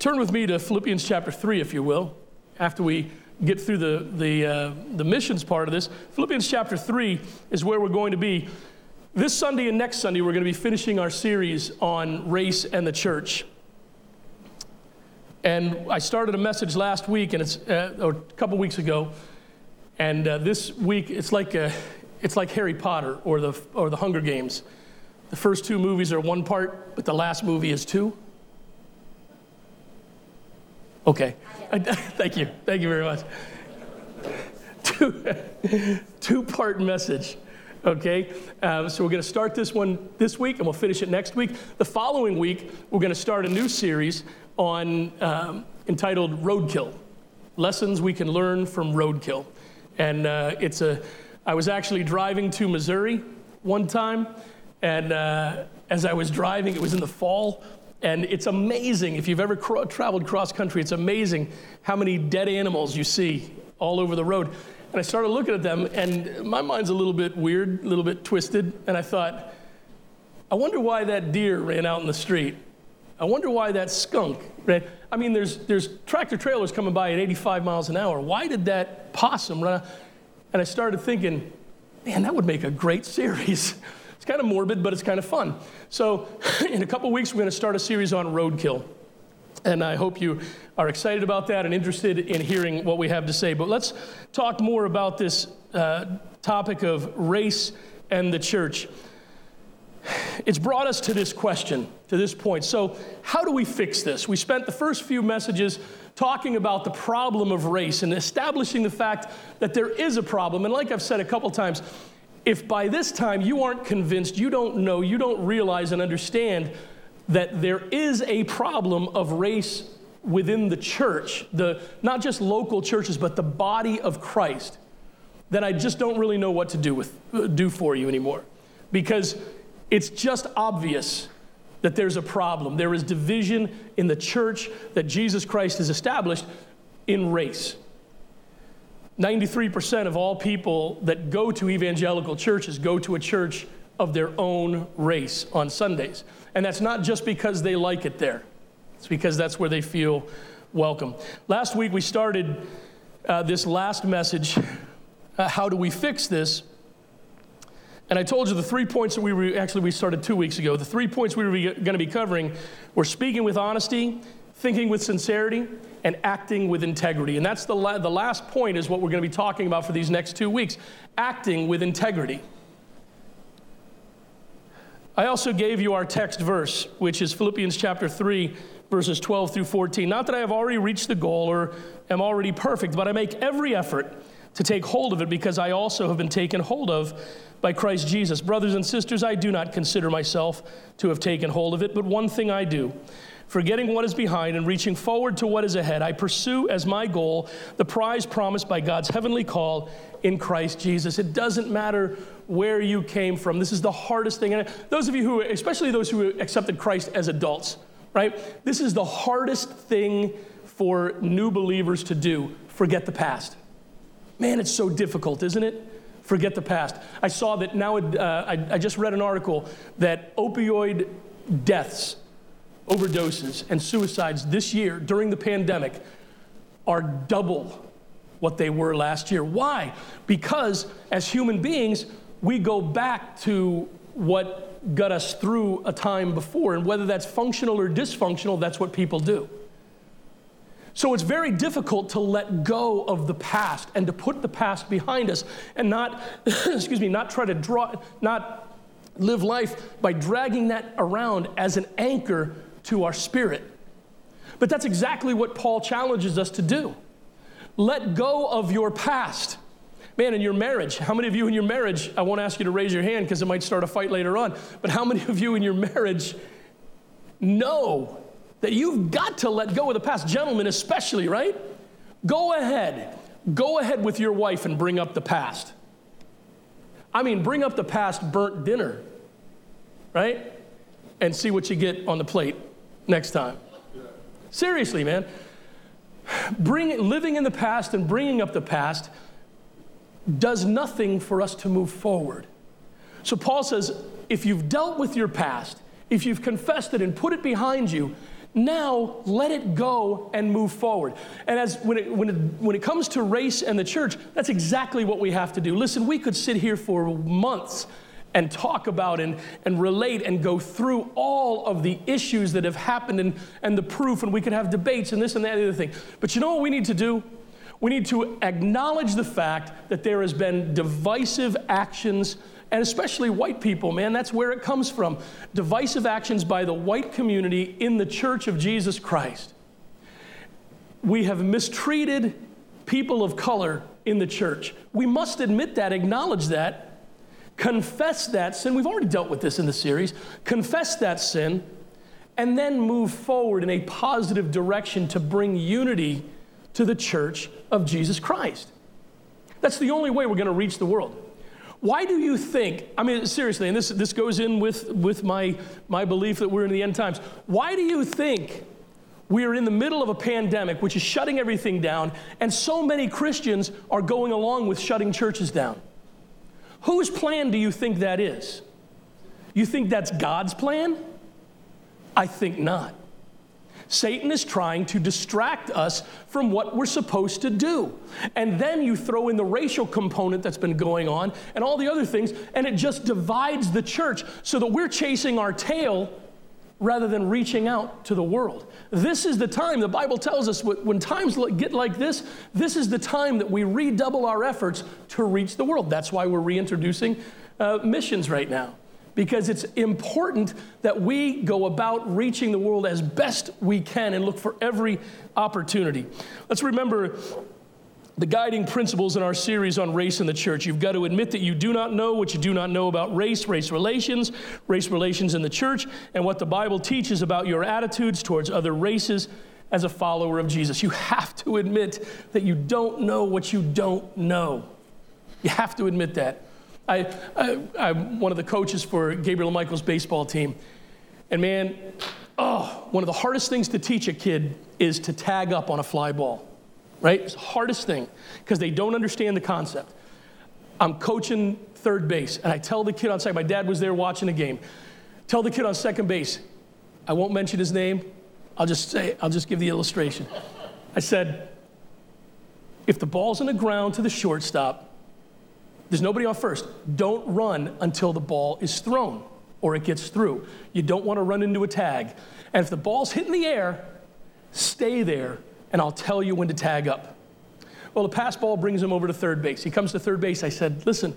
turn with me to Philippians chapter 3, if you will, after we get through the, the, uh, the missions part of this. Philippians chapter 3 is where we're going to be. This Sunday and next Sunday, we're going to be finishing our series on race and the church. And I started a message last week, and it's uh, or a couple weeks ago, and uh, this week it's like a, it's like Harry Potter or the or the Hunger Games. The first two movies are one part, but the last movie is two. Okay. Thank you. Thank you very much. Two, two part message. Okay, um, so we're going to start this one this week and we'll finish it next week. The following week, we're going to start a new series on um, entitled Roadkill Lessons We Can Learn from Roadkill. And uh, it's a, I was actually driving to Missouri one time, and uh, as I was driving, it was in the fall, and it's amazing, if you've ever cro- traveled cross country, it's amazing how many dead animals you see all over the road. And I started looking at them, and my mind's a little bit weird, a little bit twisted. And I thought, I wonder why that deer ran out in the street. I wonder why that skunk ran. I mean, there's, there's tractor trailers coming by at 85 miles an hour. Why did that possum run out? And I started thinking, man, that would make a great series. It's kind of morbid, but it's kind of fun. So, in a couple weeks, we're going to start a series on roadkill. And I hope you are excited about that and interested in hearing what we have to say. But let's talk more about this uh, topic of race and the church. It's brought us to this question, to this point. So, how do we fix this? We spent the first few messages talking about the problem of race and establishing the fact that there is a problem. And, like I've said a couple times, if by this time you aren't convinced, you don't know, you don't realize and understand that there is a problem of race within the church, the, not just local churches, but the body of Christ, then I just don't really know what to do, with, uh, do for you anymore. Because it's just obvious that there's a problem. There is division in the church that Jesus Christ has established in race. 93% of all people that go to evangelical churches go to a church of their own race on Sundays. And that's not just because they like it there, it's because that's where they feel welcome. Last week we started uh, this last message uh, how do we fix this? And I told you the three points that we were actually we started two weeks ago. The three points we were going to be covering were speaking with honesty, thinking with sincerity, and acting with integrity. And that's the, la- the last point, is what we're going to be talking about for these next two weeks acting with integrity. I also gave you our text verse, which is Philippians chapter 3, verses 12 through 14. Not that I have already reached the goal or am already perfect, but I make every effort to take hold of it because I also have been taken hold of by Christ Jesus. Brothers and sisters, I do not consider myself to have taken hold of it, but one thing I do Forgetting what is behind and reaching forward to what is ahead, I pursue as my goal the prize promised by God's heavenly call in Christ Jesus. It doesn't matter where you came from. This is the hardest thing. And those of you who, especially those who accepted Christ as adults, right? This is the hardest thing for new believers to do. Forget the past. Man, it's so difficult, isn't it? Forget the past. I saw that now, uh, I, I just read an article that opioid deaths overdoses and suicides this year during the pandemic are double what they were last year. Why? Because as human beings, we go back to what got us through a time before. And whether that's functional or dysfunctional, that's what people do. So it's very difficult to let go of the past and to put the past behind us and not, excuse me, not try to draw, not live life by dragging that around as an anchor to our spirit. But that's exactly what Paul challenges us to do. Let go of your past. Man, in your marriage, how many of you in your marriage, I won't ask you to raise your hand because it might start a fight later on, but how many of you in your marriage know that you've got to let go of the past? Gentlemen, especially, right? Go ahead. Go ahead with your wife and bring up the past. I mean, bring up the past burnt dinner, right? And see what you get on the plate next time. Seriously, man. Bring, living in the past and bringing up the past does nothing for us to move forward. So Paul says if you've dealt with your past, if you've confessed it and put it behind you, Now let it go and move forward. And as when it, when, it, when it comes to race and the church, that's exactly what we have to do. Listen, we could sit here for months and talk about and, and relate and go through all of the issues that have happened and, and the proof, and we could have debates and this and that and the other thing. But you know what we need to do? We need to acknowledge the fact that there has been divisive actions, and especially white people, man, that's where it comes from. Divisive actions by the white community in the church of Jesus Christ. We have mistreated people of color in the church. We must admit that, acknowledge that, confess that sin. We've already dealt with this in the series. Confess that sin, and then move forward in a positive direction to bring unity to the church of Jesus Christ. That's the only way we're going to reach the world. Why do you think, I mean, seriously, and this, this goes in with, with my, my belief that we're in the end times. Why do you think we are in the middle of a pandemic which is shutting everything down, and so many Christians are going along with shutting churches down? Whose plan do you think that is? You think that's God's plan? I think not. Satan is trying to distract us from what we're supposed to do. And then you throw in the racial component that's been going on and all the other things, and it just divides the church so that we're chasing our tail rather than reaching out to the world. This is the time, the Bible tells us, when times get like this, this is the time that we redouble our efforts to reach the world. That's why we're reintroducing uh, missions right now, because it's important that we go about reaching the world as best we can and look for every opportunity. Let's remember the guiding principles in our series on race in the church. You've got to admit that you do not know what you do not know about race, race relations, race relations in the church, and what the Bible teaches about your attitudes towards other races as a follower of Jesus. You have to admit that you don't know what you don't know. You have to admit that. I, I, am one of the coaches for Gabriel Michaels' baseball team. And man, oh, one of the hardest things to teach a kid is to tag up on a fly ball right? It's the hardest thing because they don't understand the concept. I'm coaching third base, and I tell the kid on second, my dad was there watching the game. Tell the kid on second base, I won't mention his name. I'll just say, I'll just give the illustration. I said, if the ball's on the ground to the shortstop, there's nobody on first. Don't run until the ball is thrown or it gets through. You don't want to run into a tag. And if the ball's hitting the air, stay there and I'll tell you when to tag up. Well, the pass ball brings him over to third base. He comes to third base. I said, listen,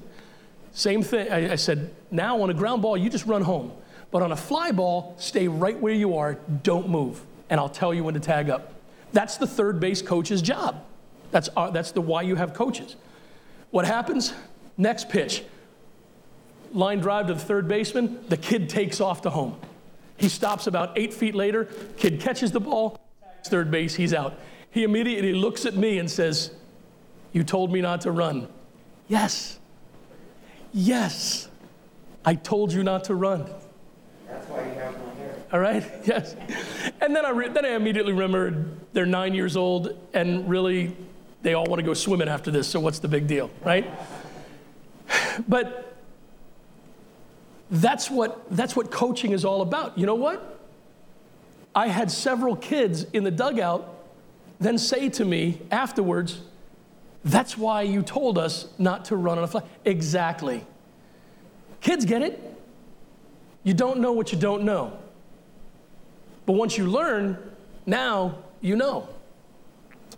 same thing. I, I said, now on a ground ball, you just run home. But on a fly ball, stay right where you are, don't move, and I'll tell you when to tag up. That's the third base coach's job. That's, our, that's the why you have coaches. What happens? Next pitch. Line drive to the third baseman, the kid takes off to home. He stops about eight feet later, kid catches the ball, third base, he's out. He immediately looks at me and says, You told me not to run. Yes. Yes. I told you not to run. That's why you have my hair. All right? Yes. And then I, re- then I immediately remembered they're nine years old and really they all want to go swimming after this, so what's the big deal, right? But that's what, that's what coaching is all about. You know what? I had several kids in the dugout then say to me afterwards, That's why you told us not to run on a flag. Exactly. Kids get it. You don't know what you don't know. But once you learn, now you know.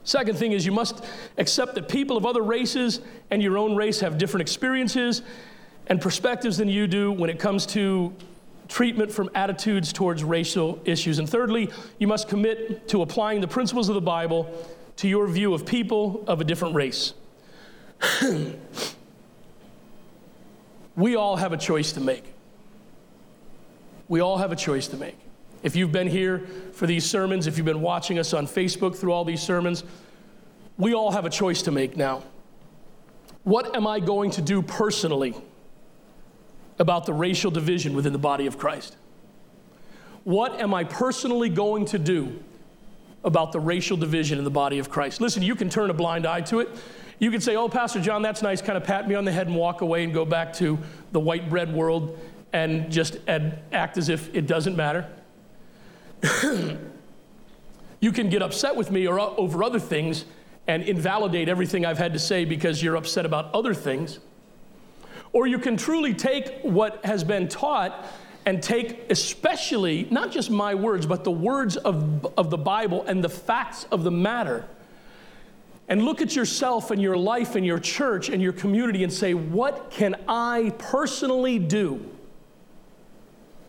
Second thing is you must accept that people of other races and your own race have different experiences and perspectives than you do when it comes to treatment from attitudes towards racial issues. And thirdly, you must commit to applying the principles of the Bible to your view of people of a different race. we all have a choice to make. We all have a choice to make. If you've been here for these sermons, if you've been watching us on Facebook through all these sermons, we all have a choice to make now. What am I going to do personally? about the racial division within the body of Christ? What am I personally going to do about the racial division in the body of Christ? Listen, you can turn a blind eye to it. You can say, Oh, Pastor John, that's nice, kind of pat me on the head and walk away and go back to the white bread world and just act as if it doesn't matter. You can get upset with me or over other things and invalidate everything I've had to say because you're upset about other things. Or you can truly take what has been taught and take, especially, not just my words, but the words of, of the Bible and the facts of the matter, and look at yourself and your life and your church and your community and say, what can I personally do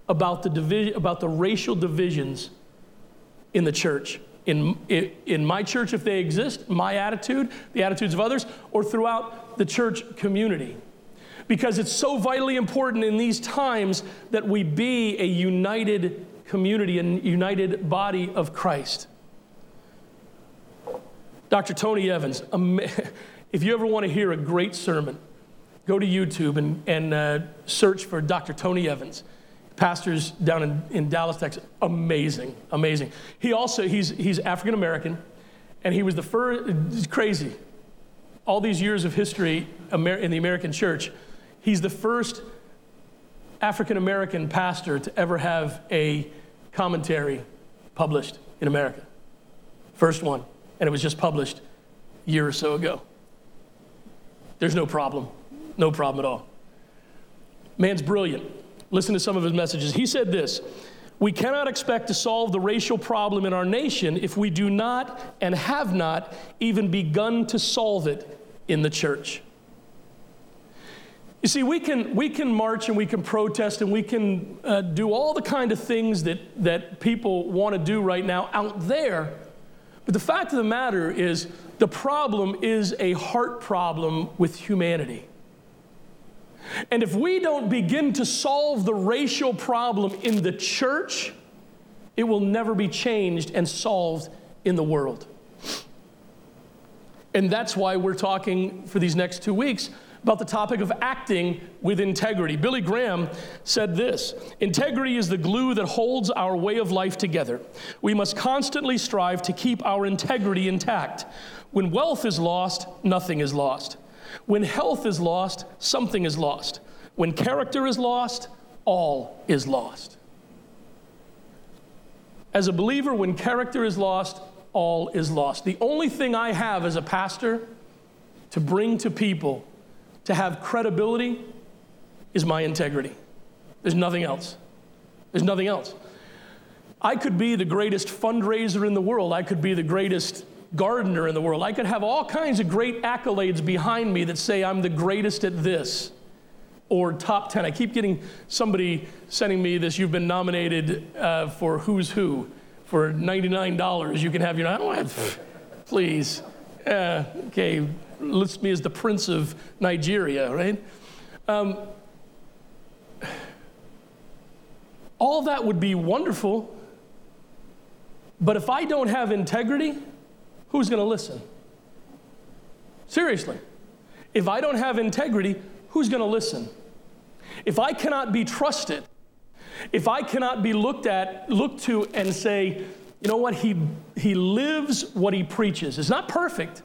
about the, divi- about the racial divisions in the church? In, in my church, if they exist, my attitude, the attitudes of others, or throughout the church community because it's so vitally important in these times that we be a united community and united body of Christ. Dr. Tony Evans, if you ever want to hear a great sermon, go to YouTube and, and uh, search for Dr. Tony Evans. Pastors down in, in Dallas, Texas. Amazing, amazing. He also, he's, he's African American, and he was the first, crazy. All these years of history in the American church, He's the first African American pastor to ever have a commentary published in America. First one. And it was just published a year or so ago. There's no problem. No problem at all. Man's brilliant. Listen to some of his messages. He said this We cannot expect to solve the racial problem in our nation if we do not and have not even begun to solve it in the church. You see, we can, we can march and we can protest and we can uh, do all the kind of things that, that people want to do right now out there. But the fact of the matter is, the problem is a heart problem with humanity. And if we don't begin to solve the racial problem in the church, it will never be changed and solved in the world. And that's why we're talking for these next two weeks about the topic of acting with integrity. Billy Graham said this Integrity is the glue that holds our way of life together. We must constantly strive to keep our integrity intact. When wealth is lost, nothing is lost. When health is lost, something is lost. When character is lost, all is lost. As a believer, when character is lost, all is lost. The only thing I have as a pastor to bring to people to have credibility is my integrity. There's nothing else. There's nothing else. I could be the greatest fundraiser in the world. I could be the greatest gardener in the world. I could have all kinds of great accolades behind me that say I'm the greatest at this or top 10. I keep getting somebody sending me this. You've been nominated uh, for Who's Who for $99. You can have your, I don't have, please. Uh, okay, lists me as the prince of Nigeria, right? Um, all that would be wonderful, but if I don't have integrity, who's going to listen? Seriously. If I don't have integrity, who's going to listen? If I cannot be trusted, if I cannot be looked at, looked to and say, you know what, he, he lives what he preaches. It's not perfect,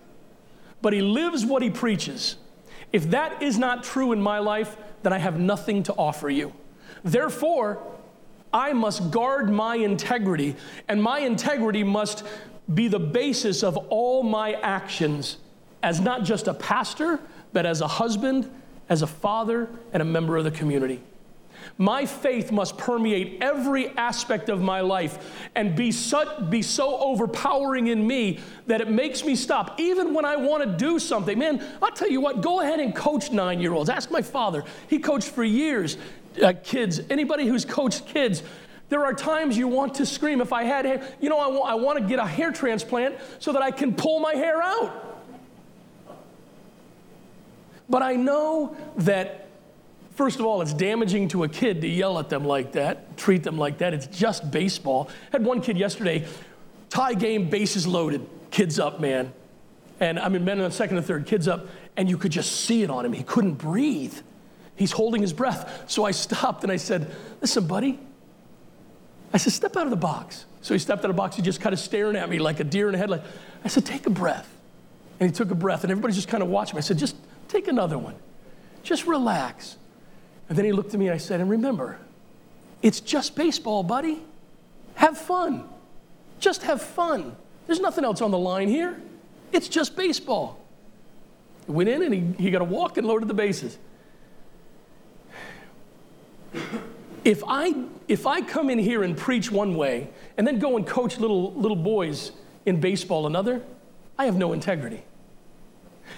but he lives what he preaches. If that is not true in my life, then I have nothing to offer you. Therefore, I must guard my integrity, and my integrity must be the basis of all my actions as not just a pastor, but as a husband, as a father, and a member of the community. My faith must permeate every aspect of my life and be so, be so overpowering in me that it makes me stop. Even when I want to do something, man, I'll tell you what, go ahead and coach nine year olds. Ask my father. He coached for years, uh, kids. Anybody who's coached kids, there are times you want to scream. If I had hair, you know, I, w- I want to get a hair transplant so that I can pull my hair out. But I know that First of all, it's damaging to a kid to yell at them like that, treat them like that. It's just baseball. Had one kid yesterday, tie game, bases loaded, kids up, man. And I mean, men on second and third, kids up, and you could just see it on him. He couldn't breathe. He's holding his breath. So I stopped and I said, Listen, buddy. I said, Step out of the box. So he stepped out of the box. He just kind of staring at me like a deer in a headlight. I said, Take a breath. And he took a breath, and everybody's just kind of watching me. I said, Just take another one. Just relax. And then he looked at me and I said, And remember, it's just baseball, buddy. Have fun. Just have fun. There's nothing else on the line here. It's just baseball. He went in and he, he got a walk and loaded the bases. If I, if I come in here and preach one way and then go and coach little, little boys in baseball another, I have no integrity.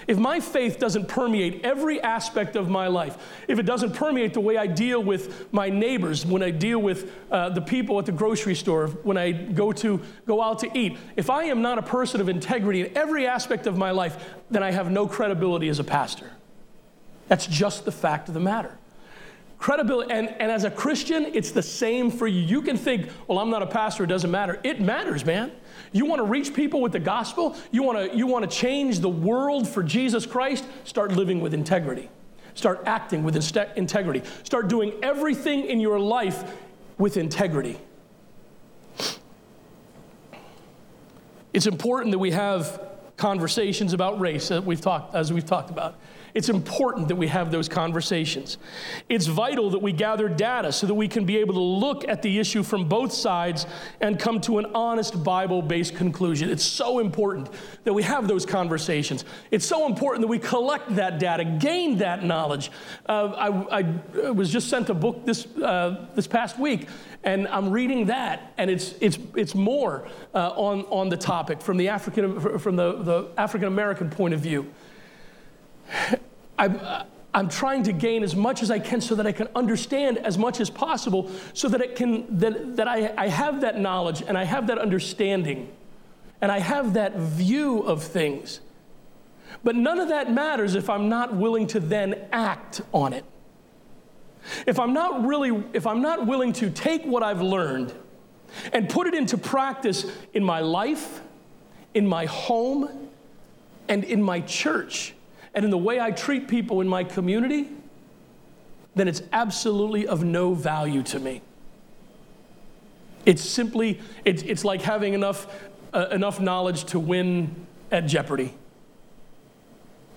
If my faith doesn't permeate every aspect of my life, if it doesn't permeate the way I deal with my neighbors, when I deal with uh, the people at the grocery store, when I go to go out to eat, if I am not a person of integrity in every aspect of my life, then I have no credibility as a pastor. That's just the fact of the matter. Credibility, and, and as a Christian, it's the same for you. You can think, well, I'm not a pastor, it doesn't matter. It matters, man. You want to reach people with the gospel? You want to, you want to change the world for Jesus Christ? Start living with integrity. Start acting with integrity. Start doing everything in your life with integrity. It's important that we have conversations about race that we've talked, as we've talked about. It's important that we have those conversations. It's vital that we gather data so that we can be able to look at the issue from both sides and come to an honest Bible based conclusion. It's so important that we have those conversations. It's so important that we collect that data, gain that knowledge. Uh, I, I, was just sent a book this, uh, this past week and I'm reading that, and it's, it's, it's more uh, on, on the topic from the African, from the, the African American point of view. I'm, I'm trying to gain as much as I can so that I can understand as much as possible so that, it can, that, that I, I have that knowledge and I have that understanding and I have that view of things. But none of that matters if I'm not willing to then act on it. If I'm not really, if I'm not willing to take what I've learned and put it into practice in my life, in my home, and in my church, and in the way I treat people in my community, then it's absolutely of no value to me. It's simply, it's, it's like having enough, uh, enough knowledge to win at Jeopardy.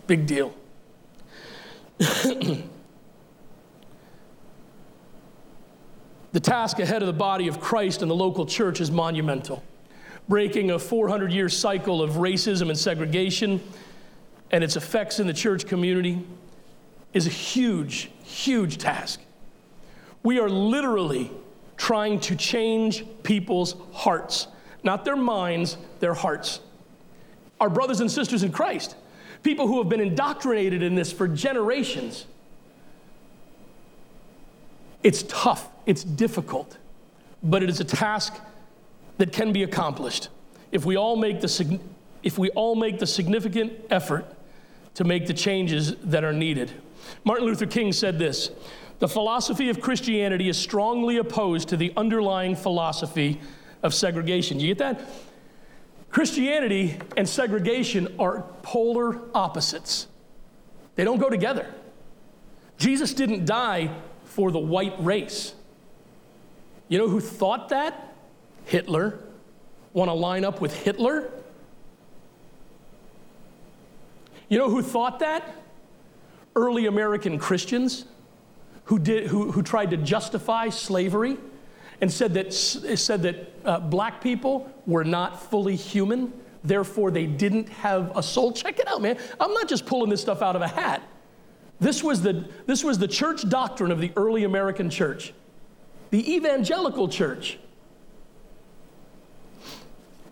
Big deal. the task ahead of the body of Christ and the local church is monumental. Breaking a 400 year cycle of racism and segregation and its effects in the church community is a huge, huge task. We are literally trying to change people's hearts, not their minds, their hearts. Our brothers and sisters in Christ, people who have been indoctrinated in this for generations. It's tough, it's difficult, but it is a task that can be accomplished if we all make the, if we all make the significant effort to make the changes that are needed. Martin Luther King said this The philosophy of Christianity is strongly opposed to the underlying philosophy of segregation. You get that? Christianity and segregation are polar opposites, they don't go together. Jesus didn't die for the white race. You know who thought that? Hitler. Want to line up with Hitler? You know who thought that? Early American Christians who, did, who, who tried to justify slavery and said that, said that uh, black people were not fully human, therefore they didn't have a soul. Check it out, man. I'm not just pulling this stuff out of a hat. This was the, this was the church doctrine of the early American church, the evangelical church.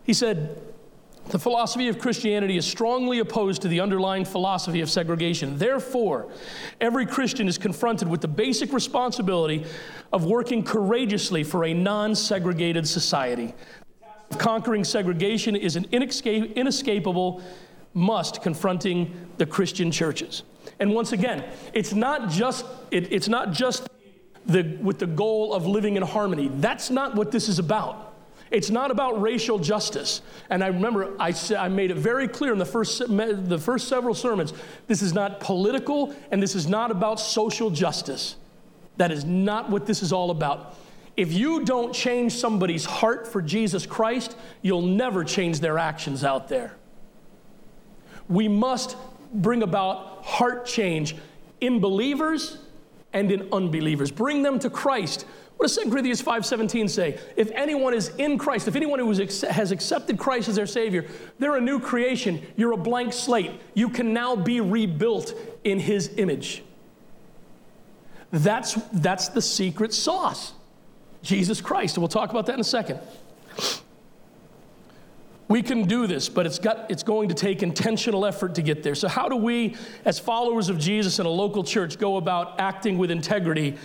He said, the philosophy of Christianity is strongly opposed to the underlying philosophy of segregation. Therefore, every Christian is confronted with the basic responsibility of working courageously for a non segregated society. Conquering segregation is an inescapable must confronting the Christian churches. And once again, it's not just, it, it's not just the, with the goal of living in harmony. That's not what this is about. It's not about racial justice. And I remember I, I made it very clear in the first, the first several sermons this is not political and this is not about social justice. That is not what this is all about. If you don't change somebody's heart for Jesus Christ, you'll never change their actions out there. We must bring about heart change in believers and in unbelievers. Bring them to Christ What does 2 Corinthians 5:17 say? If anyone is in Christ, if anyone who has accepted Christ as their Savior, they're a new creation. You're a blank slate. You can now be rebuilt in His image. That's, that's the secret sauce. Jesus Christ. We'll talk about that in a second. We can do this, but it's, got, it's going to take intentional effort to get there. So, how do we, as followers of Jesus in a local church, go about acting with integrity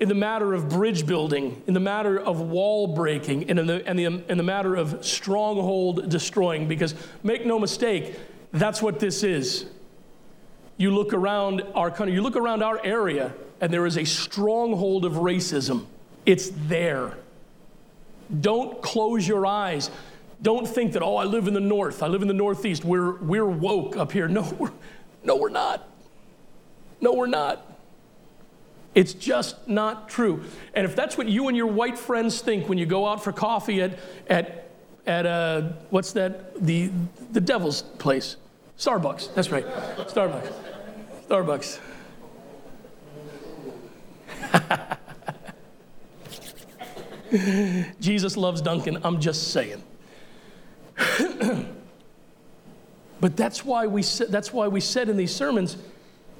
in the matter of bridge building, in the matter of wall breaking, and in the, and the, in the matter of stronghold destroying? Because make no mistake, that's what this is. You look around our country, you look around our area, and there is a stronghold of racism. It's there. Don't close your eyes. Don't think that, oh, I live in the north, I live in the northeast, we're, we're woke up here. No, we're, no, we're not. No, we're not. It's just not true. And if that's what you and your white friends think when you go out for coffee at, at, at uh, what's that? The, the devil's place. Starbucks. That's right. Starbucks. Starbucks. Jesus loves Dunkin', I'm just saying. but that's why we that's why we said in these sermons,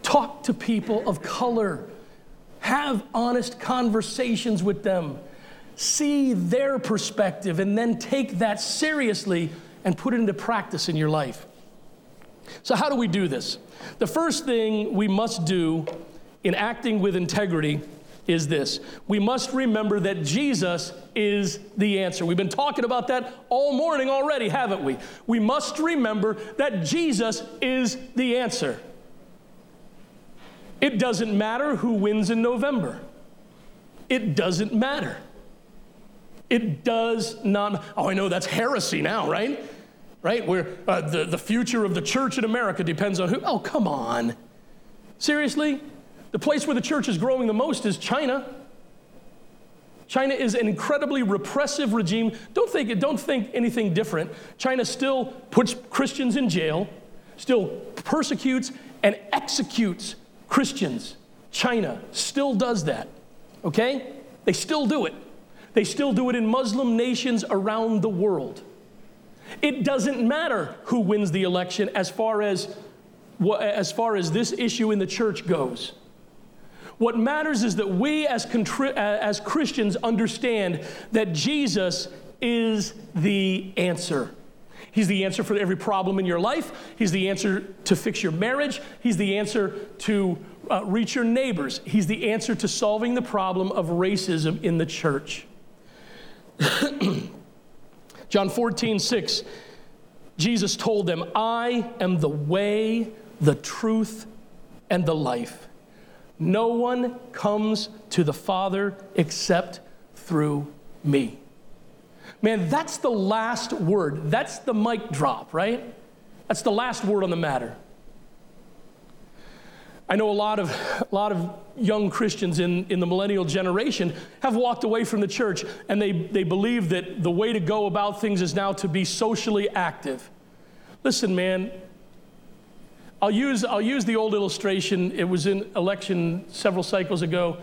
talk to people of color. Have honest conversations with them. See their perspective and then take that seriously and put it into practice in your life. So, how do we do this? The first thing we must do in acting with integrity is this we must remember that Jesus is the answer. We've been talking about that all morning already, haven't we? We must remember that Jesus is the answer. It doesn't matter who wins in November. It doesn't matter. It does not. Oh, I know that's heresy now, right? Right? Where uh, the, the future of the church in America depends on who. Oh, come on. Seriously? The place where the church is growing the most is China. China is an incredibly repressive regime. Don't think, don't think anything different. China still puts Christians in jail, still persecutes and executes Christians. China still does that, okay? They still do it. They still do it in Muslim nations around the world. It doesn't matter who wins the election as far as, as far as this issue in the church goes. What matters is that we as, as Christians understand that Jesus is the answer. He's the answer for every problem in your life. He's the answer to fix your marriage. He's the answer to uh, reach your neighbors. He's the answer to solving the problem of racism in the church. John 14, 6, Jesus told them, I am the way, the truth, and the life. No one comes to the Father except through me. Man, that's the last word. That's the mic drop, right? That's the last word on the matter. I know a lot of, a lot of young Christians in, in the millennial generation have walked away from the church and they, they believe that the way to go about things is now to be socially active. Listen, man, I'll use, I'll use the old illustration. It was in election several cycles ago.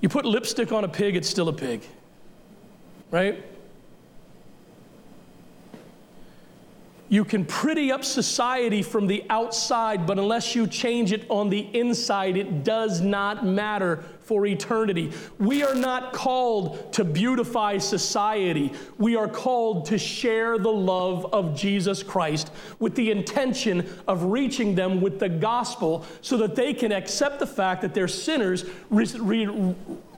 You put lipstick on a pig, it's still a pig, right? You can pretty up society from the outside, but unless you change it on the inside, it does not matter for eternity. We are not called to beautify society. We are called to share the love of Jesus Christ with the intention of reaching them with the gospel so that they can accept the fact that they're sinners, re- re-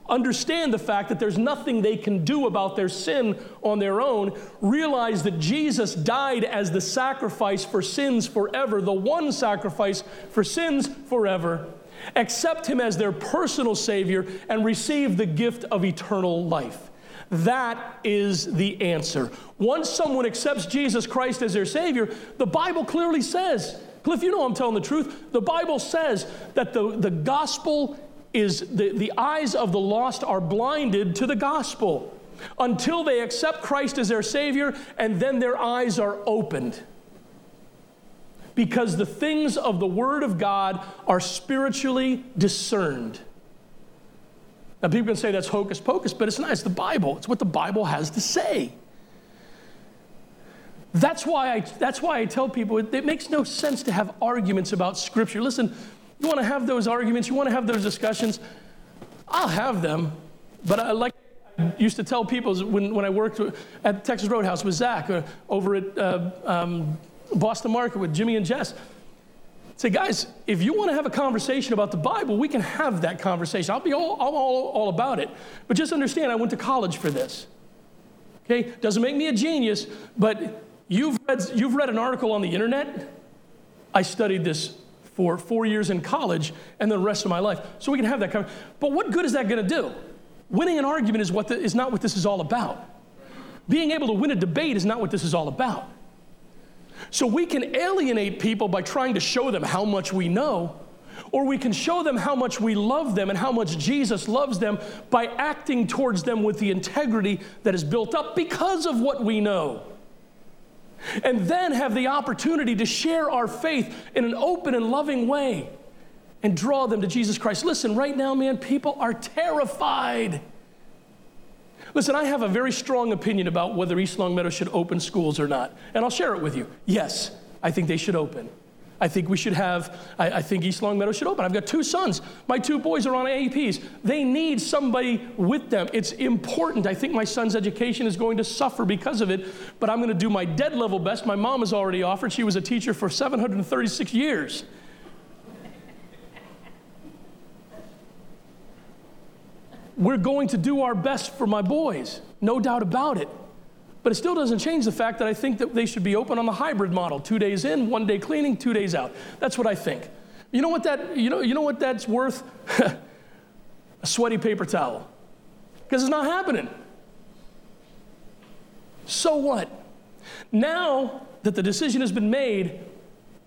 understand the fact that there's nothing they can do about their sin on their own, realize that Jesus died as the sacrifice for sins forever, the one sacrifice for sins forever, accept Him as their personal Savior, and receive the gift of eternal life. That is the answer. Once someone accepts Jesus Christ as their Savior, the Bible clearly says, Cliff, you know I'm telling the truth. The Bible says that the, the gospel is the, the eyes of the lost are blinded to the gospel until they accept Christ as their Savior, and then their eyes are opened. Because the things of the Word of God are spiritually discerned. Now, people can say that's hocus pocus, but it's not. It's the Bible. It's what the Bible has to say. That's why I, that's why I tell people it, it makes no sense to have arguments about Scripture. Listen, you want to have those arguments, you want to have those discussions, I'll have them. But I, like I used to tell people when, when I worked at Texas Roadhouse with Zach, or over at uh, um, Boston Market with Jimmy and Jess, say, guys, if you want to have a conversation about the Bible, we can have that conversation. I'll be all, all, all about it. But just understand, I went to college for this. Okay? Doesn't make me a genius, but You've read, you've read an article on the internet. I studied this for four years in college and the rest of my life. So we can have that conversation. But what good is that going to do? Winning an argument is, what the, is not what this is all about. Being able to win a debate is not what this is all about. So we can alienate people by trying to show them how much we know, or we can show them how much we love them and how much Jesus loves them by acting towards them with the integrity that is built up because of what we know and then have the opportunity to share our faith in an open and loving way and draw them to Jesus Christ. Listen, right now, man, people are terrified. Listen, I have a very strong opinion about whether East Longmeadow should open schools or not, and I'll share it with you. Yes, I think they should open. I think we should have, I, I, think East Longmeadow should open. I've got two sons. My two boys are on APs. They need somebody with them. It's important. I think my son's education is going to suffer because of it, but I'm going to do my dead level best. My mom has already offered. She was a teacher for 736 years. We're going to do our best for my boys, no doubt about it. But it still doesn't change the fact that I think that they should be open on the hybrid model two days in, one day cleaning, two days out. That's what I think. You know what, that, you know, you know what that's worth? a sweaty paper towel. Because it's not happening. So what? Now that the decision has been made,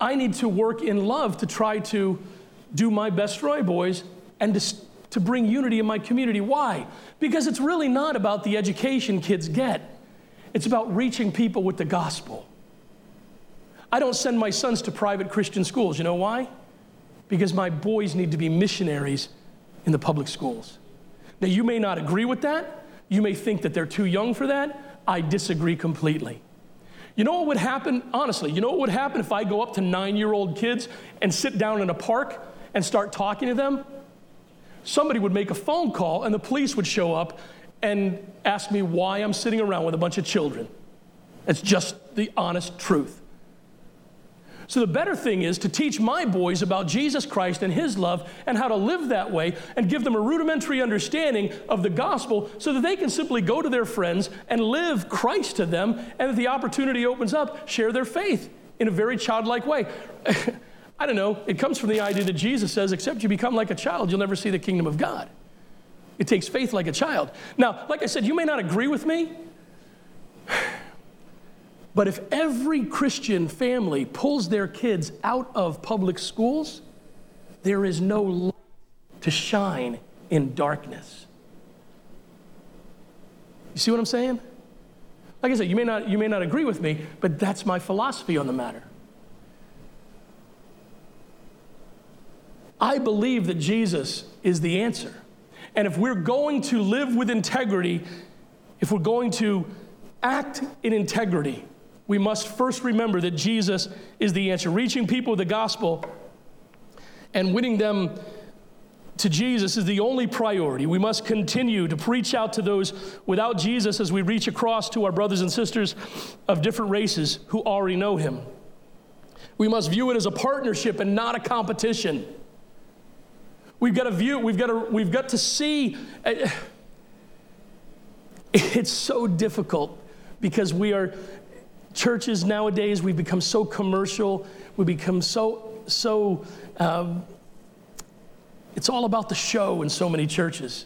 I need to work in love to try to do my best my boys and to, to bring unity in my community. Why? Because it's really not about the education kids get. It's about reaching people with the gospel. I don't send my sons to private Christian schools. You know why? Because my boys need to be missionaries in the public schools. Now, you may not agree with that. You may think that they're too young for that. I disagree completely. You know what would happen, honestly, you know what would happen if I go up to nine year old kids and sit down in a park and start talking to them? Somebody would make a phone call and the police would show up and ask me why I'm sitting around with a bunch of children. It's just the honest truth. So, the better thing is to teach my boys about Jesus Christ and His love and how to live that way and give them a rudimentary understanding of the gospel so that they can simply go to their friends and live Christ to them and that the opportunity opens up, share their faith in a very childlike way. I don't know, it comes from the idea that Jesus says, except you become like a child, you'll never see the kingdom of God. It takes faith like a child. Now, like I said, you may not agree with me, but if every Christian family pulls their kids out of public schools, there is no light to shine in darkness. You see what I'm saying? Like I said, you may not, you may not agree with me, but that's my philosophy on the matter. I believe that Jesus is the answer. And if we're going to live with integrity, if we're going to act in integrity, we must first remember that Jesus is the answer. Reaching people with the gospel and winning them to Jesus is the only priority. We must continue to preach out to those without Jesus as we reach across to our brothers and sisters of different races who already know him. We must view it as a partnership and not a competition. We've got to view, we've got to, we've got to see. It's so difficult because we are, churches nowadays, we've become so commercial, we become so, so, um, it's all about the show in so many churches.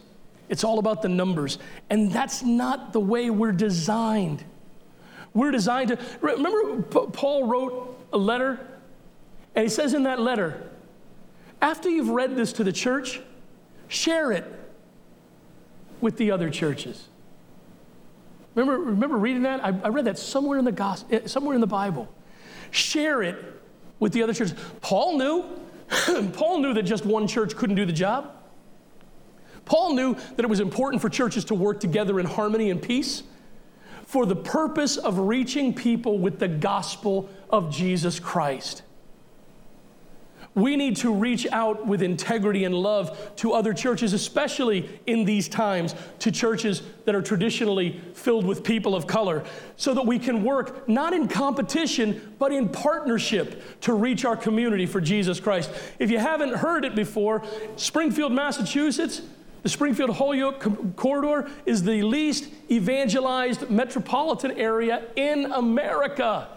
It's all about the numbers. And that's not the way we're designed. We're designed to, remember, Paul wrote a letter, and he says in that letter, after you've read this to the church, share it with the other churches. Remember, remember reading that? I, I read that somewhere in the gospel, eh, somewhere in the Bible. Share it with the other churches. Paul knew. Paul knew that just one church couldn't do the job. Paul knew that it was important for churches to work together in harmony and peace for the purpose of reaching people with the gospel of Jesus Christ. We need to reach out with integrity and love to other churches, especially in these times, to churches that are traditionally filled with people of color, so that we can work not in competition, but in partnership to reach our community for Jesus Christ. If you haven't heard it before, Springfield, Massachusetts, the Springfield Holyoke corridor is the least evangelized metropolitan area in America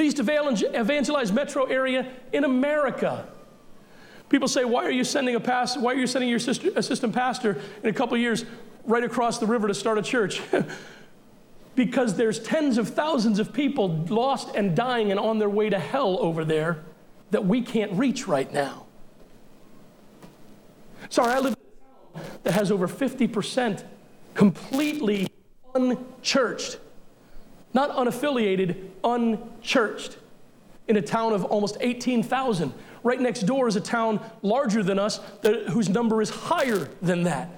least evangelized metro area in America. People say, why are you sending a pastor, why are you sending your sister, assistant pastor in a couple years right across the river to start a church? because there's tens of thousands of people lost and dying and on their way to hell over there that we can't reach right now. Sorry, I live in a town that has over 50% completely unchurched not unaffiliated, unchurched, in a town of almost 18,000. Right next door is a town larger than us that, whose number is higher than that.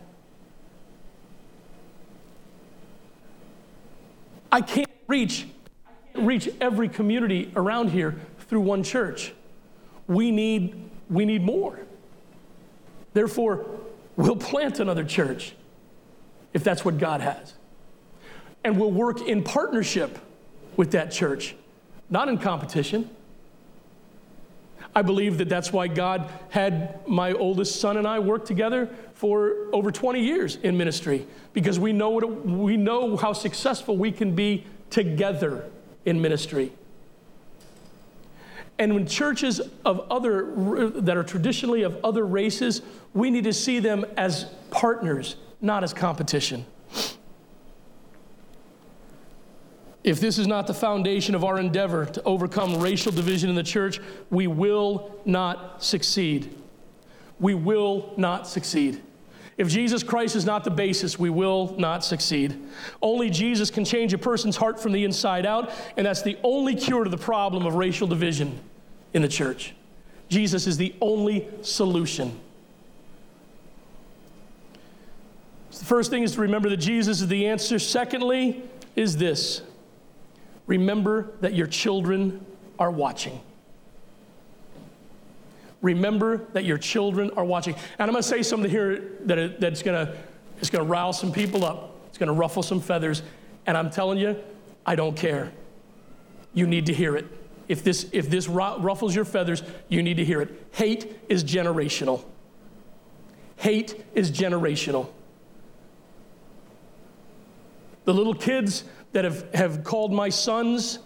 I can't reach reach every community around here through one church. We need we need more. Therefore, we'll plant another church if that's what God has and we'll work in partnership with that church, not in competition. I believe that that's why God had my oldest son and I work together for over 20 years in ministry because we know what we know how successful we can be together in ministry. And when churches of other that are traditionally of other races, we need to see them as partners, not as competition. If this is not the foundation of our endeavor to overcome racial division in the church, we will not succeed. We will not succeed. If Jesus Christ is not the basis, we will not succeed. Only Jesus can change a person's heart from the inside out, and that's the only cure to the problem of racial division in the church. Jesus is the only solution. So the first thing is to remember that Jesus is the answer. Secondly, is this Remember that your children are watching. Remember that your children are watching. And I'm going to say something here that that's going to it's going to rile some people up. It's going to ruffle some feathers. And I'm telling you, I don't care. You need to hear it. If this, if this ruffles your feathers, you need to hear it. Hate is generational. Hate is generational. The little kids that have, have called my sons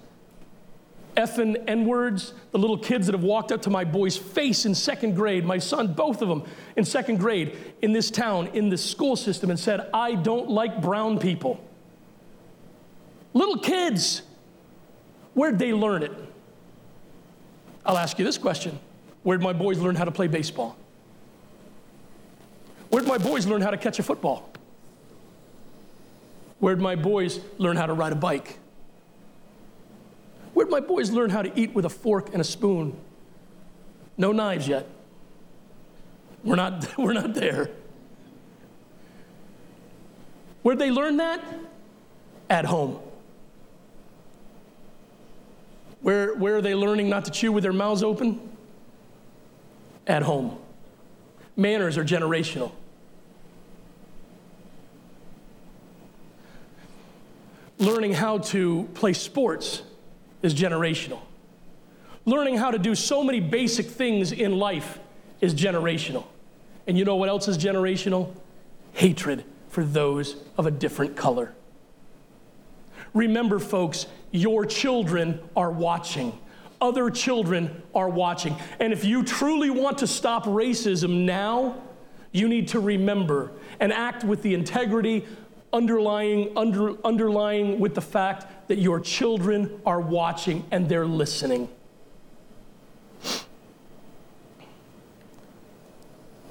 effing N words, the little kids that have walked up to my boy's face in second grade, my son, both of them in second grade in this town, in this school system, and said, I don't like brown people. Little kids, where'd they learn it? I'll ask you this question Where'd my boys learn how to play baseball? Where'd my boys learn how to catch a football? Where'd my boys learn how to ride a bike? Where'd my boys learn how to eat with a fork and a spoon? No knives yet. We're not, we're not there. Where'd they learn that? At home. Where, where are they learning not to chew with their mouths open? At home. Manners are generational. Learning how to play sports is generational. Learning how to do so many basic things in life is generational. And you know what else is generational? Hatred for those of a different color. Remember, folks, your children are watching. Other children are watching. And if you truly want to stop racism now, you need to remember and act with the integrity underlying, under, underlying with the fact that your children are watching and they're listening.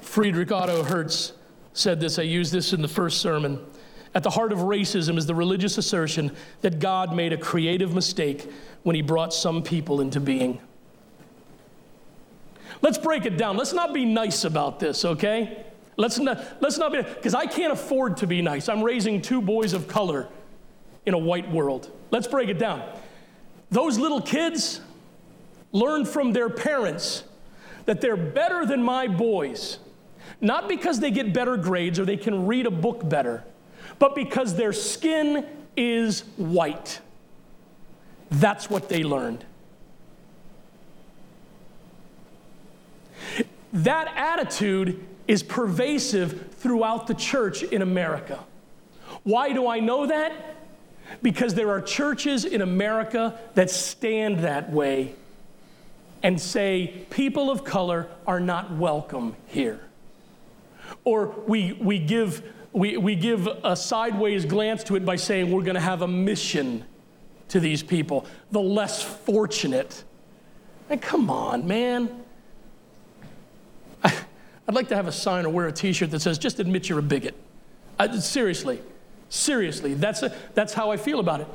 Friedrich Otto Hertz said this. I used this in the first sermon. At the heart of racism is the religious assertion that God made a creative mistake when he brought some people into being. Let's break it down. Let's not be nice about this, okay? Let's not, let's not be, because I can't afford to be nice. I'm raising two boys of color in a white world. Let's break it down. Those little kids learn from their parents that they're better than my boys, not because they get better grades or they can read a book better, but because their skin is white. That's what they learned. That attitude is pervasive throughout the church in America. Why do I know that? Because there are churches in America that stand that way and say people of color are not welcome here. Or we, we, give, we, we give a sideways glance to it by saying we're going to have a mission to these people, the less fortunate. And come on, man. I'd like to have a sign or wear a t shirt that says, just admit you're a bigot. I, seriously, seriously, that's, a, that's how I feel about it.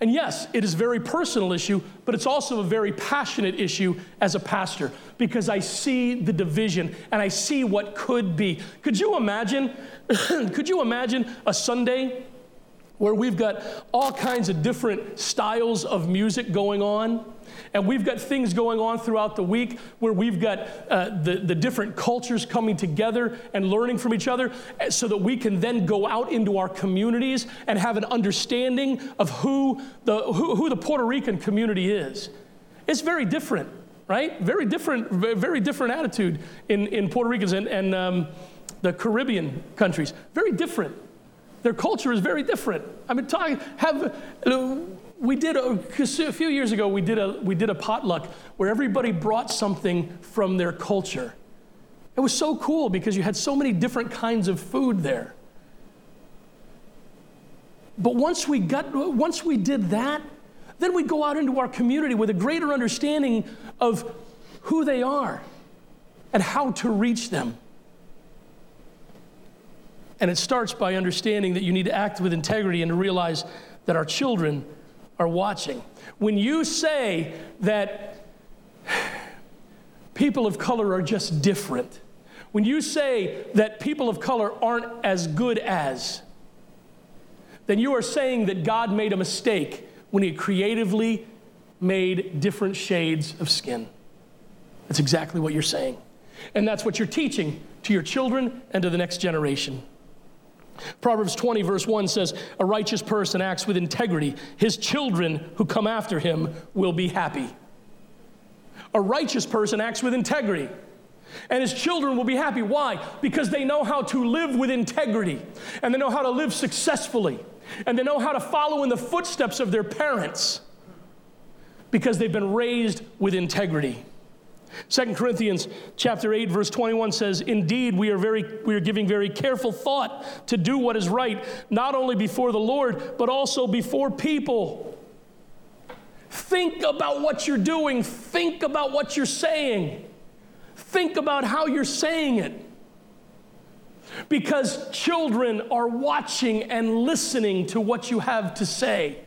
And yes, it is a very personal issue, but it's also a very passionate issue as a pastor because I see the division and I see what could be. Could you imagine? could you imagine a Sunday where we've got all kinds of different styles of music going on? And we've got things going on throughout the week where we've got uh, the, the different cultures coming together and learning from each other uh, so that we can then go out into our communities and have an understanding of who the, who, who the Puerto Rican community is. It's very different, right? Very different, very different attitude in, in Puerto Ricans and, and um, the Caribbean countries. Very different. Their culture is very different. I mean, talk, have, we did a, a few years ago we did a we did a potluck where everybody brought something from their culture. It was so cool because you had so many different kinds of food there. But once we got once we did that then we go out into our community with a greater understanding of who they are and how to reach them. And it starts by understanding that you need to act with integrity and to realize that our children are watching. When you say that people of color are just different, when you say that people of color aren't as good as, then you are saying that God made a mistake when He creatively made different shades of skin. That's exactly what you're saying. And that's what you're teaching to your children and to the next generation. Proverbs 20, verse 1 says, A righteous person acts with integrity. His children who come after him will be happy. A righteous person acts with integrity. And his children will be happy. Why? Because they know how to live with integrity, and they know how to live successfully, and they know how to follow in the footsteps of their parents because they've been raised with integrity. 2 Corinthians chapter 8 verse 21 says, "Indeed, we are very we are giving very careful thought to do what is right, not only before the Lord, but also before people." Think about what you're doing, think about what you're saying. Think about how you're saying it. Because children are watching and listening to what you have to say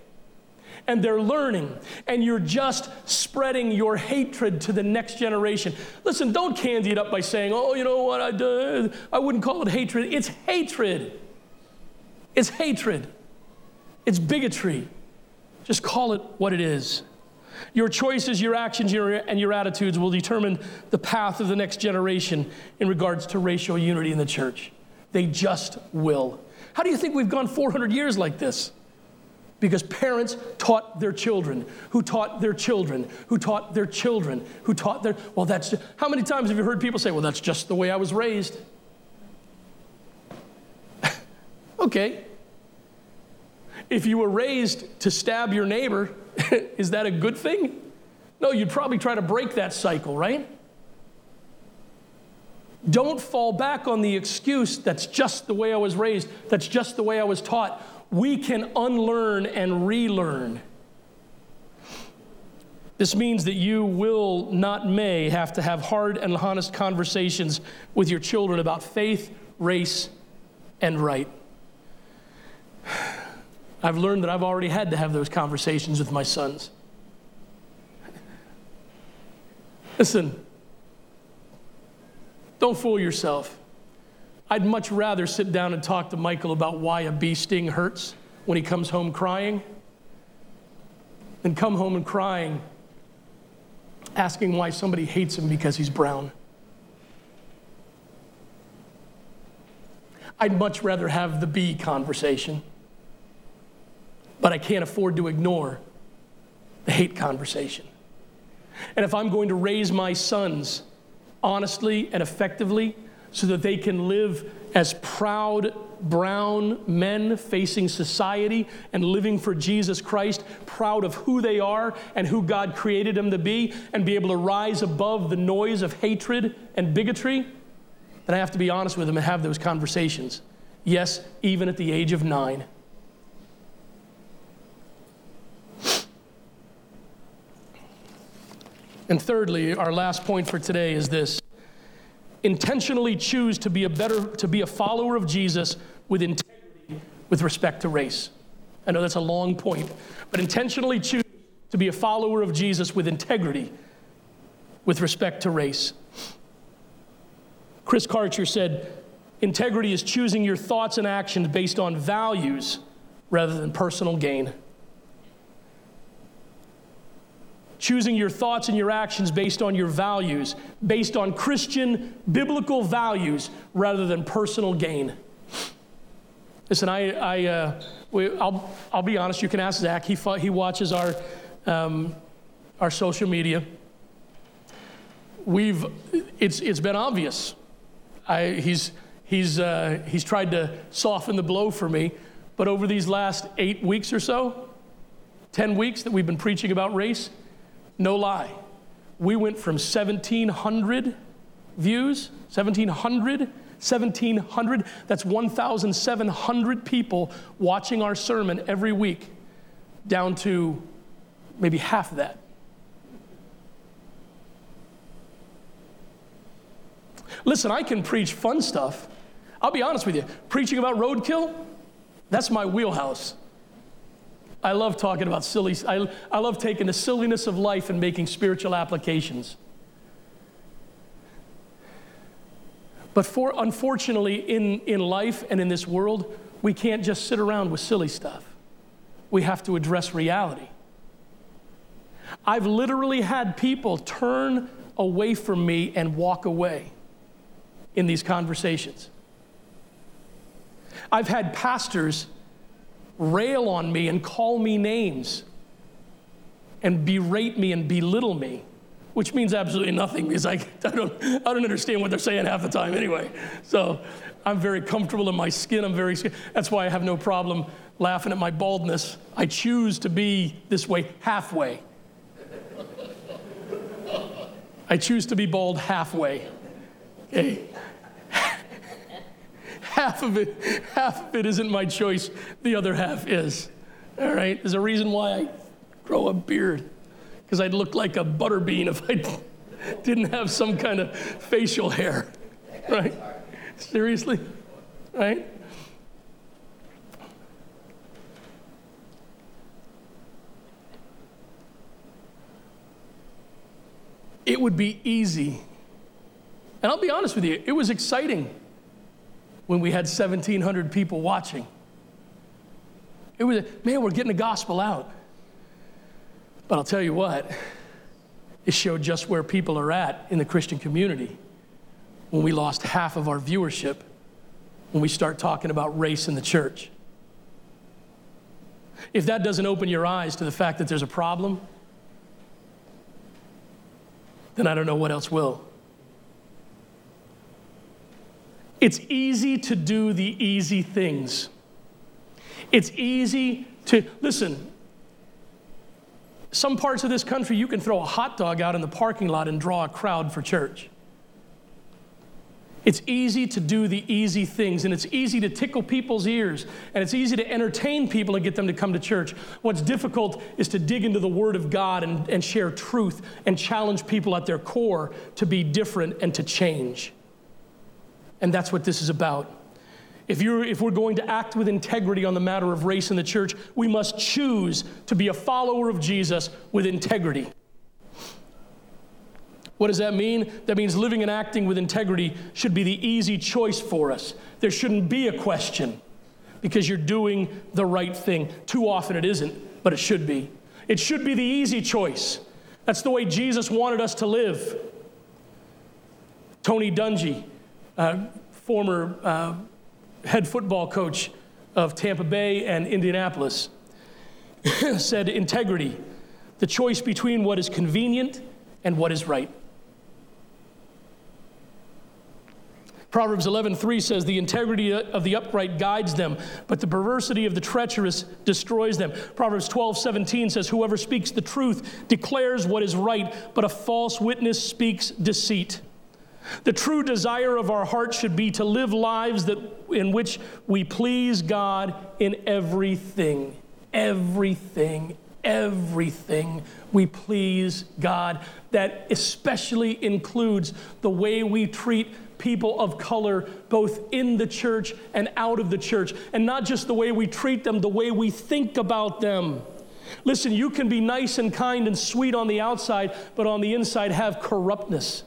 and they're learning, and you're just spreading your hatred to the next generation. Listen, don't candy it up by saying, oh, you know what, I, uh, I wouldn't call it hatred. It's hatred. It's hatred. It's bigotry. Just call it what it is. Your choices, your actions, your, and your attitudes will determine the path of the next generation in regards to racial unity in the church. They just will. How do you think we've gone 400 years like this? Because parents taught their children, who taught their children, who taught their children, who taught their. Well, that's. Just, how many times have you heard people say, well, that's just the way I was raised? okay. If you were raised to stab your neighbor, is that a good thing? No, you'd probably try to break that cycle, right? Don't fall back on the excuse that's just the way I was raised, that's just the way I was taught we can unlearn and relearn. This means that you will, not may, have to have hard and honest conversations with your children about faith, race, and right. I've learned that I've already had to have those conversations with my sons. Listen, don't fool yourself. I'd much rather sit down and talk to Michael about why a bee sting hurts when he comes home crying than come home and crying asking why somebody hates him because he's brown. I'd much rather have the bee conversation, but I can't afford to ignore the hate conversation. And if I'm going to raise my sons honestly and effectively so that they can live as proud brown men facing society and living for Jesus Christ, proud of who they are and who God created them to be, and be able to rise above the noise of hatred and bigotry, then I have to be honest with them and have those conversations. Yes, even at the age of nine. And thirdly, our last point for today is this intentionally choose to be a better to be a follower of Jesus with integrity with respect to race. I know that's a long point, but intentionally choose to be a follower of Jesus with integrity with respect to race. Chris Karcher said, Integrity is choosing your thoughts and actions based on values rather than personal gain. Choosing your thoughts and your actions based on your values, based on Christian biblical values rather than personal gain. Listen, I, I, uh, we, I'll, I'll be honest. You can ask Zach. He, he watches our, um, our social media. We've, it's, it's been obvious. I, he's, he's, uh, he's tried to soften the blow for me, but over these last eight weeks or so, 10 weeks that we've been preaching about race, no lie. We went from 1,700 views, 1,700, 1,700, that's 1,700 people watching our sermon every week, down to maybe half that. Listen, I can preach fun stuff. I'll be honest with you. Preaching about roadkill, that's my wheelhouse. I love talking about silly, I, I love taking the silliness of life and making spiritual applications. But for, unfortunately, in, in life and in this world, we can't just sit around with silly stuff. We have to address reality. I've literally had people turn away from me and walk away in these conversations. I've had pastors rail on me and call me names and berate me and belittle me, which means absolutely nothing because I, I, don't, I don't understand what they're saying half the time anyway. So I'm very comfortable in my skin. I'm very, that's why I have no problem laughing at my baldness. I choose to be this way halfway. I choose to be bald halfway. Okay half of it, half of it isn't my choice, the other half is. All right? There's a reason why I grow a beard, because I'd look like a butterbean if I didn't have some kind of facial hair. Right? Seriously? Right? It would be easy. And I'll be honest with you, it was exciting when we had 1,700 people watching. It was, man, we're getting the gospel out. But I'll tell you what, it showed just where people are at in the Christian community when we lost half of our viewership when we start talking about race in the church. If that doesn't open your eyes to the fact that there's a problem, then I don't know what else will. It's easy to do the easy things. It's easy to, listen, some parts of this country, you can throw a hot dog out in the parking lot and draw a crowd for church. It's easy to do the easy things, and it's easy to tickle people's ears, and it's easy to entertain people and get them to come to church. What's difficult is to dig into the Word of God and, and share truth and challenge people at their core to be different and to change. And that's what this is about. If, you're, if we're going to act with integrity on the matter of race in the church, we must choose to be a follower of Jesus with integrity. What does that mean? That means living and acting with integrity should be the easy choice for us. There shouldn't be a question because you're doing the right thing. Too often it isn't, but it should be. It should be the easy choice. That's the way Jesus wanted us to live. Tony Dungy, uh, former uh, head football coach of Tampa Bay and Indianapolis, said integrity, the choice between what is convenient and what is right. Proverbs 11:3 says the integrity of the upright guides them, but the perversity of the treacherous destroys them. Proverbs 12:17 says whoever speaks the truth declares what is right, but a false witness speaks deceit. The true desire of our heart should be to live lives that in which we please God in everything. Everything, everything we please God. That especially includes the way we treat people of color, both in the church and out of the church. And not just the way we treat them, the way we think about them. Listen, you can be nice and kind and sweet on the outside, but on the inside have corruptness.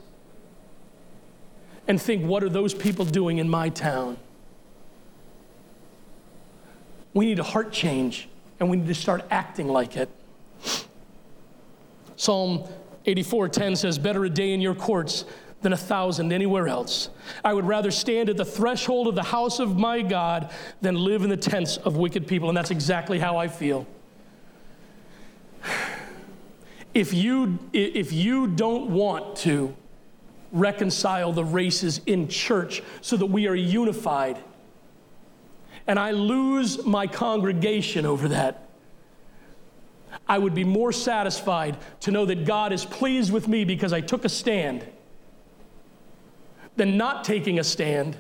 And think, what are those people doing in my town? We need a heart change, and we need to start acting like it. Psalm 84:10 says, Better a day in your courts than a thousand anywhere else. I would rather stand at the threshold of the house of my God than live in the tents of wicked people. And that's exactly how I feel. If you, if you don't want to reconcile the races in church so that we are unified, and I lose my congregation over that, I would be more satisfied to know that God is pleased with me because I took a stand than not taking a stand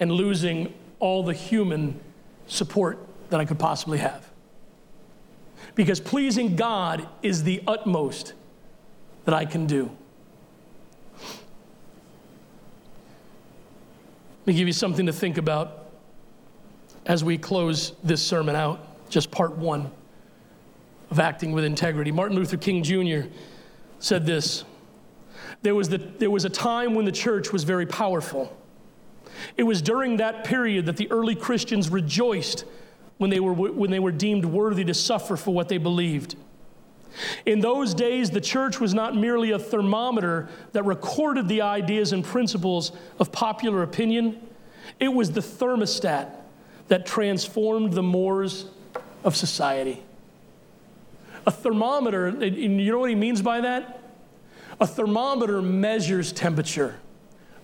and losing all the human support that I could possibly have. Because pleasing God is the utmost that I can do. Me give you something to think about as we close this sermon out, just part one of acting with integrity. Martin Luther King Jr. said this there was, the, there was a time when the church was very powerful. It was during that period that the early Christians rejoiced when they were, when they were deemed worthy to suffer for what they believed. In those days, the church was not merely a thermometer that recorded the ideas and principles of popular opinion, it was the thermostat that transformed the mores of society. A thermometer, you know what he means by that? A thermometer measures temperature,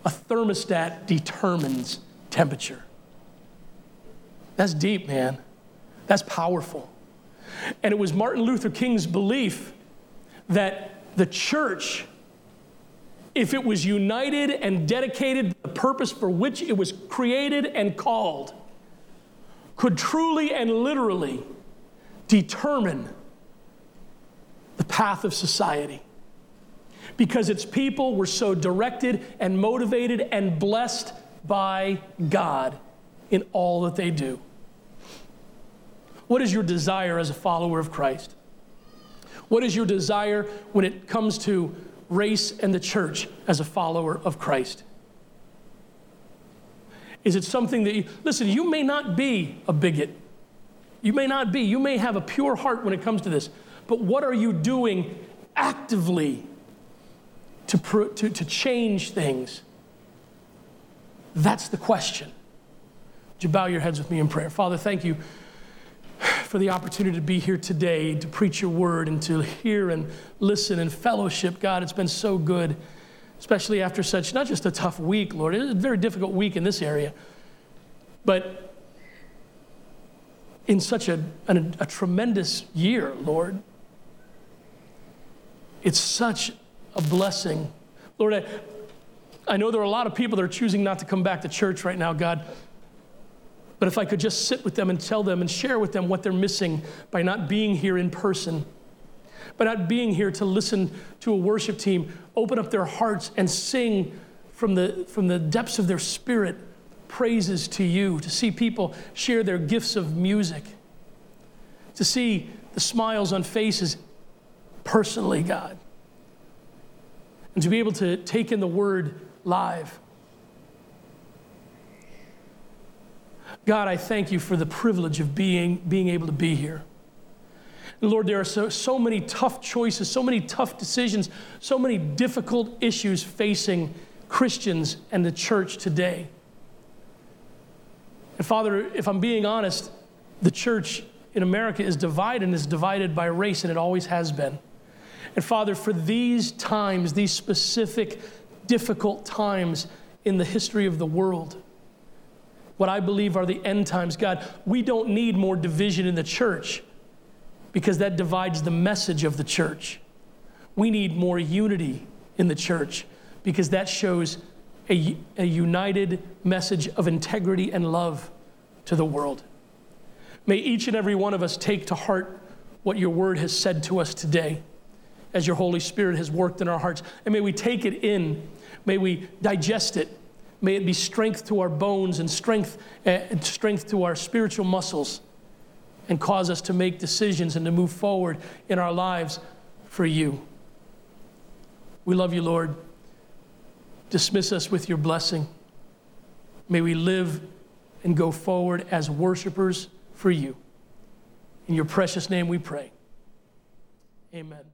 a thermostat determines temperature. That's deep, man. That's powerful. And it was Martin Luther King's belief that the church, if it was united and dedicated to the purpose for which it was created and called, could truly and literally determine the path of society because its people were so directed and motivated and blessed by God in all that they do. What is your desire as a follower of Christ? What is your desire when it comes to race and the church as a follower of Christ? Is it something that you, listen, you may not be a bigot. You may not be. You may have a pure heart when it comes to this. But what are you doing actively to, to, to change things? That's the question. Would you bow your heads with me in prayer? Father, thank you for the opportunity to be here today to preach your word and to hear and listen and fellowship. God, it's been so good, especially after such, not just a tough week, Lord, it's a very difficult week in this area, but in such a, a, a tremendous year, Lord. It's such a blessing. Lord, I, I know there are a lot of people that are choosing not to come back to church right now, God. But if I could just sit with them and tell them and share with them what they're missing by not being here in person, by not being here to listen to a worship team open up their hearts and sing from the, from the depths of their spirit praises to you, to see people share their gifts of music, to see the smiles on faces personally, God. and to be able to take in the word live. God, I thank you for the privilege of being, being able to be here. Lord, there are so, so many tough choices, so many tough decisions, so many difficult issues facing Christians and the church today. And Father, if I'm being honest, the church in America is divided and is divided by race, and it always has been. And Father, for these times, these specific difficult times in the history of the world, what I believe are the end times, God, we don't need more division in the church because that divides the message of the church. We need more unity in the church because that shows a, a united message of integrity and love to the world. May each and every one of us take to heart what your word has said to us today as your Holy Spirit has worked in our hearts. And may we take it in, may we digest it, may it be strength to our bones and strength, uh, strength to our spiritual muscles, and cause us to make decisions and to move forward in our lives for you. We love you, Lord. Dismiss us with your blessing. May we live and go forward as worshipers for you. In your precious name we pray. Amen.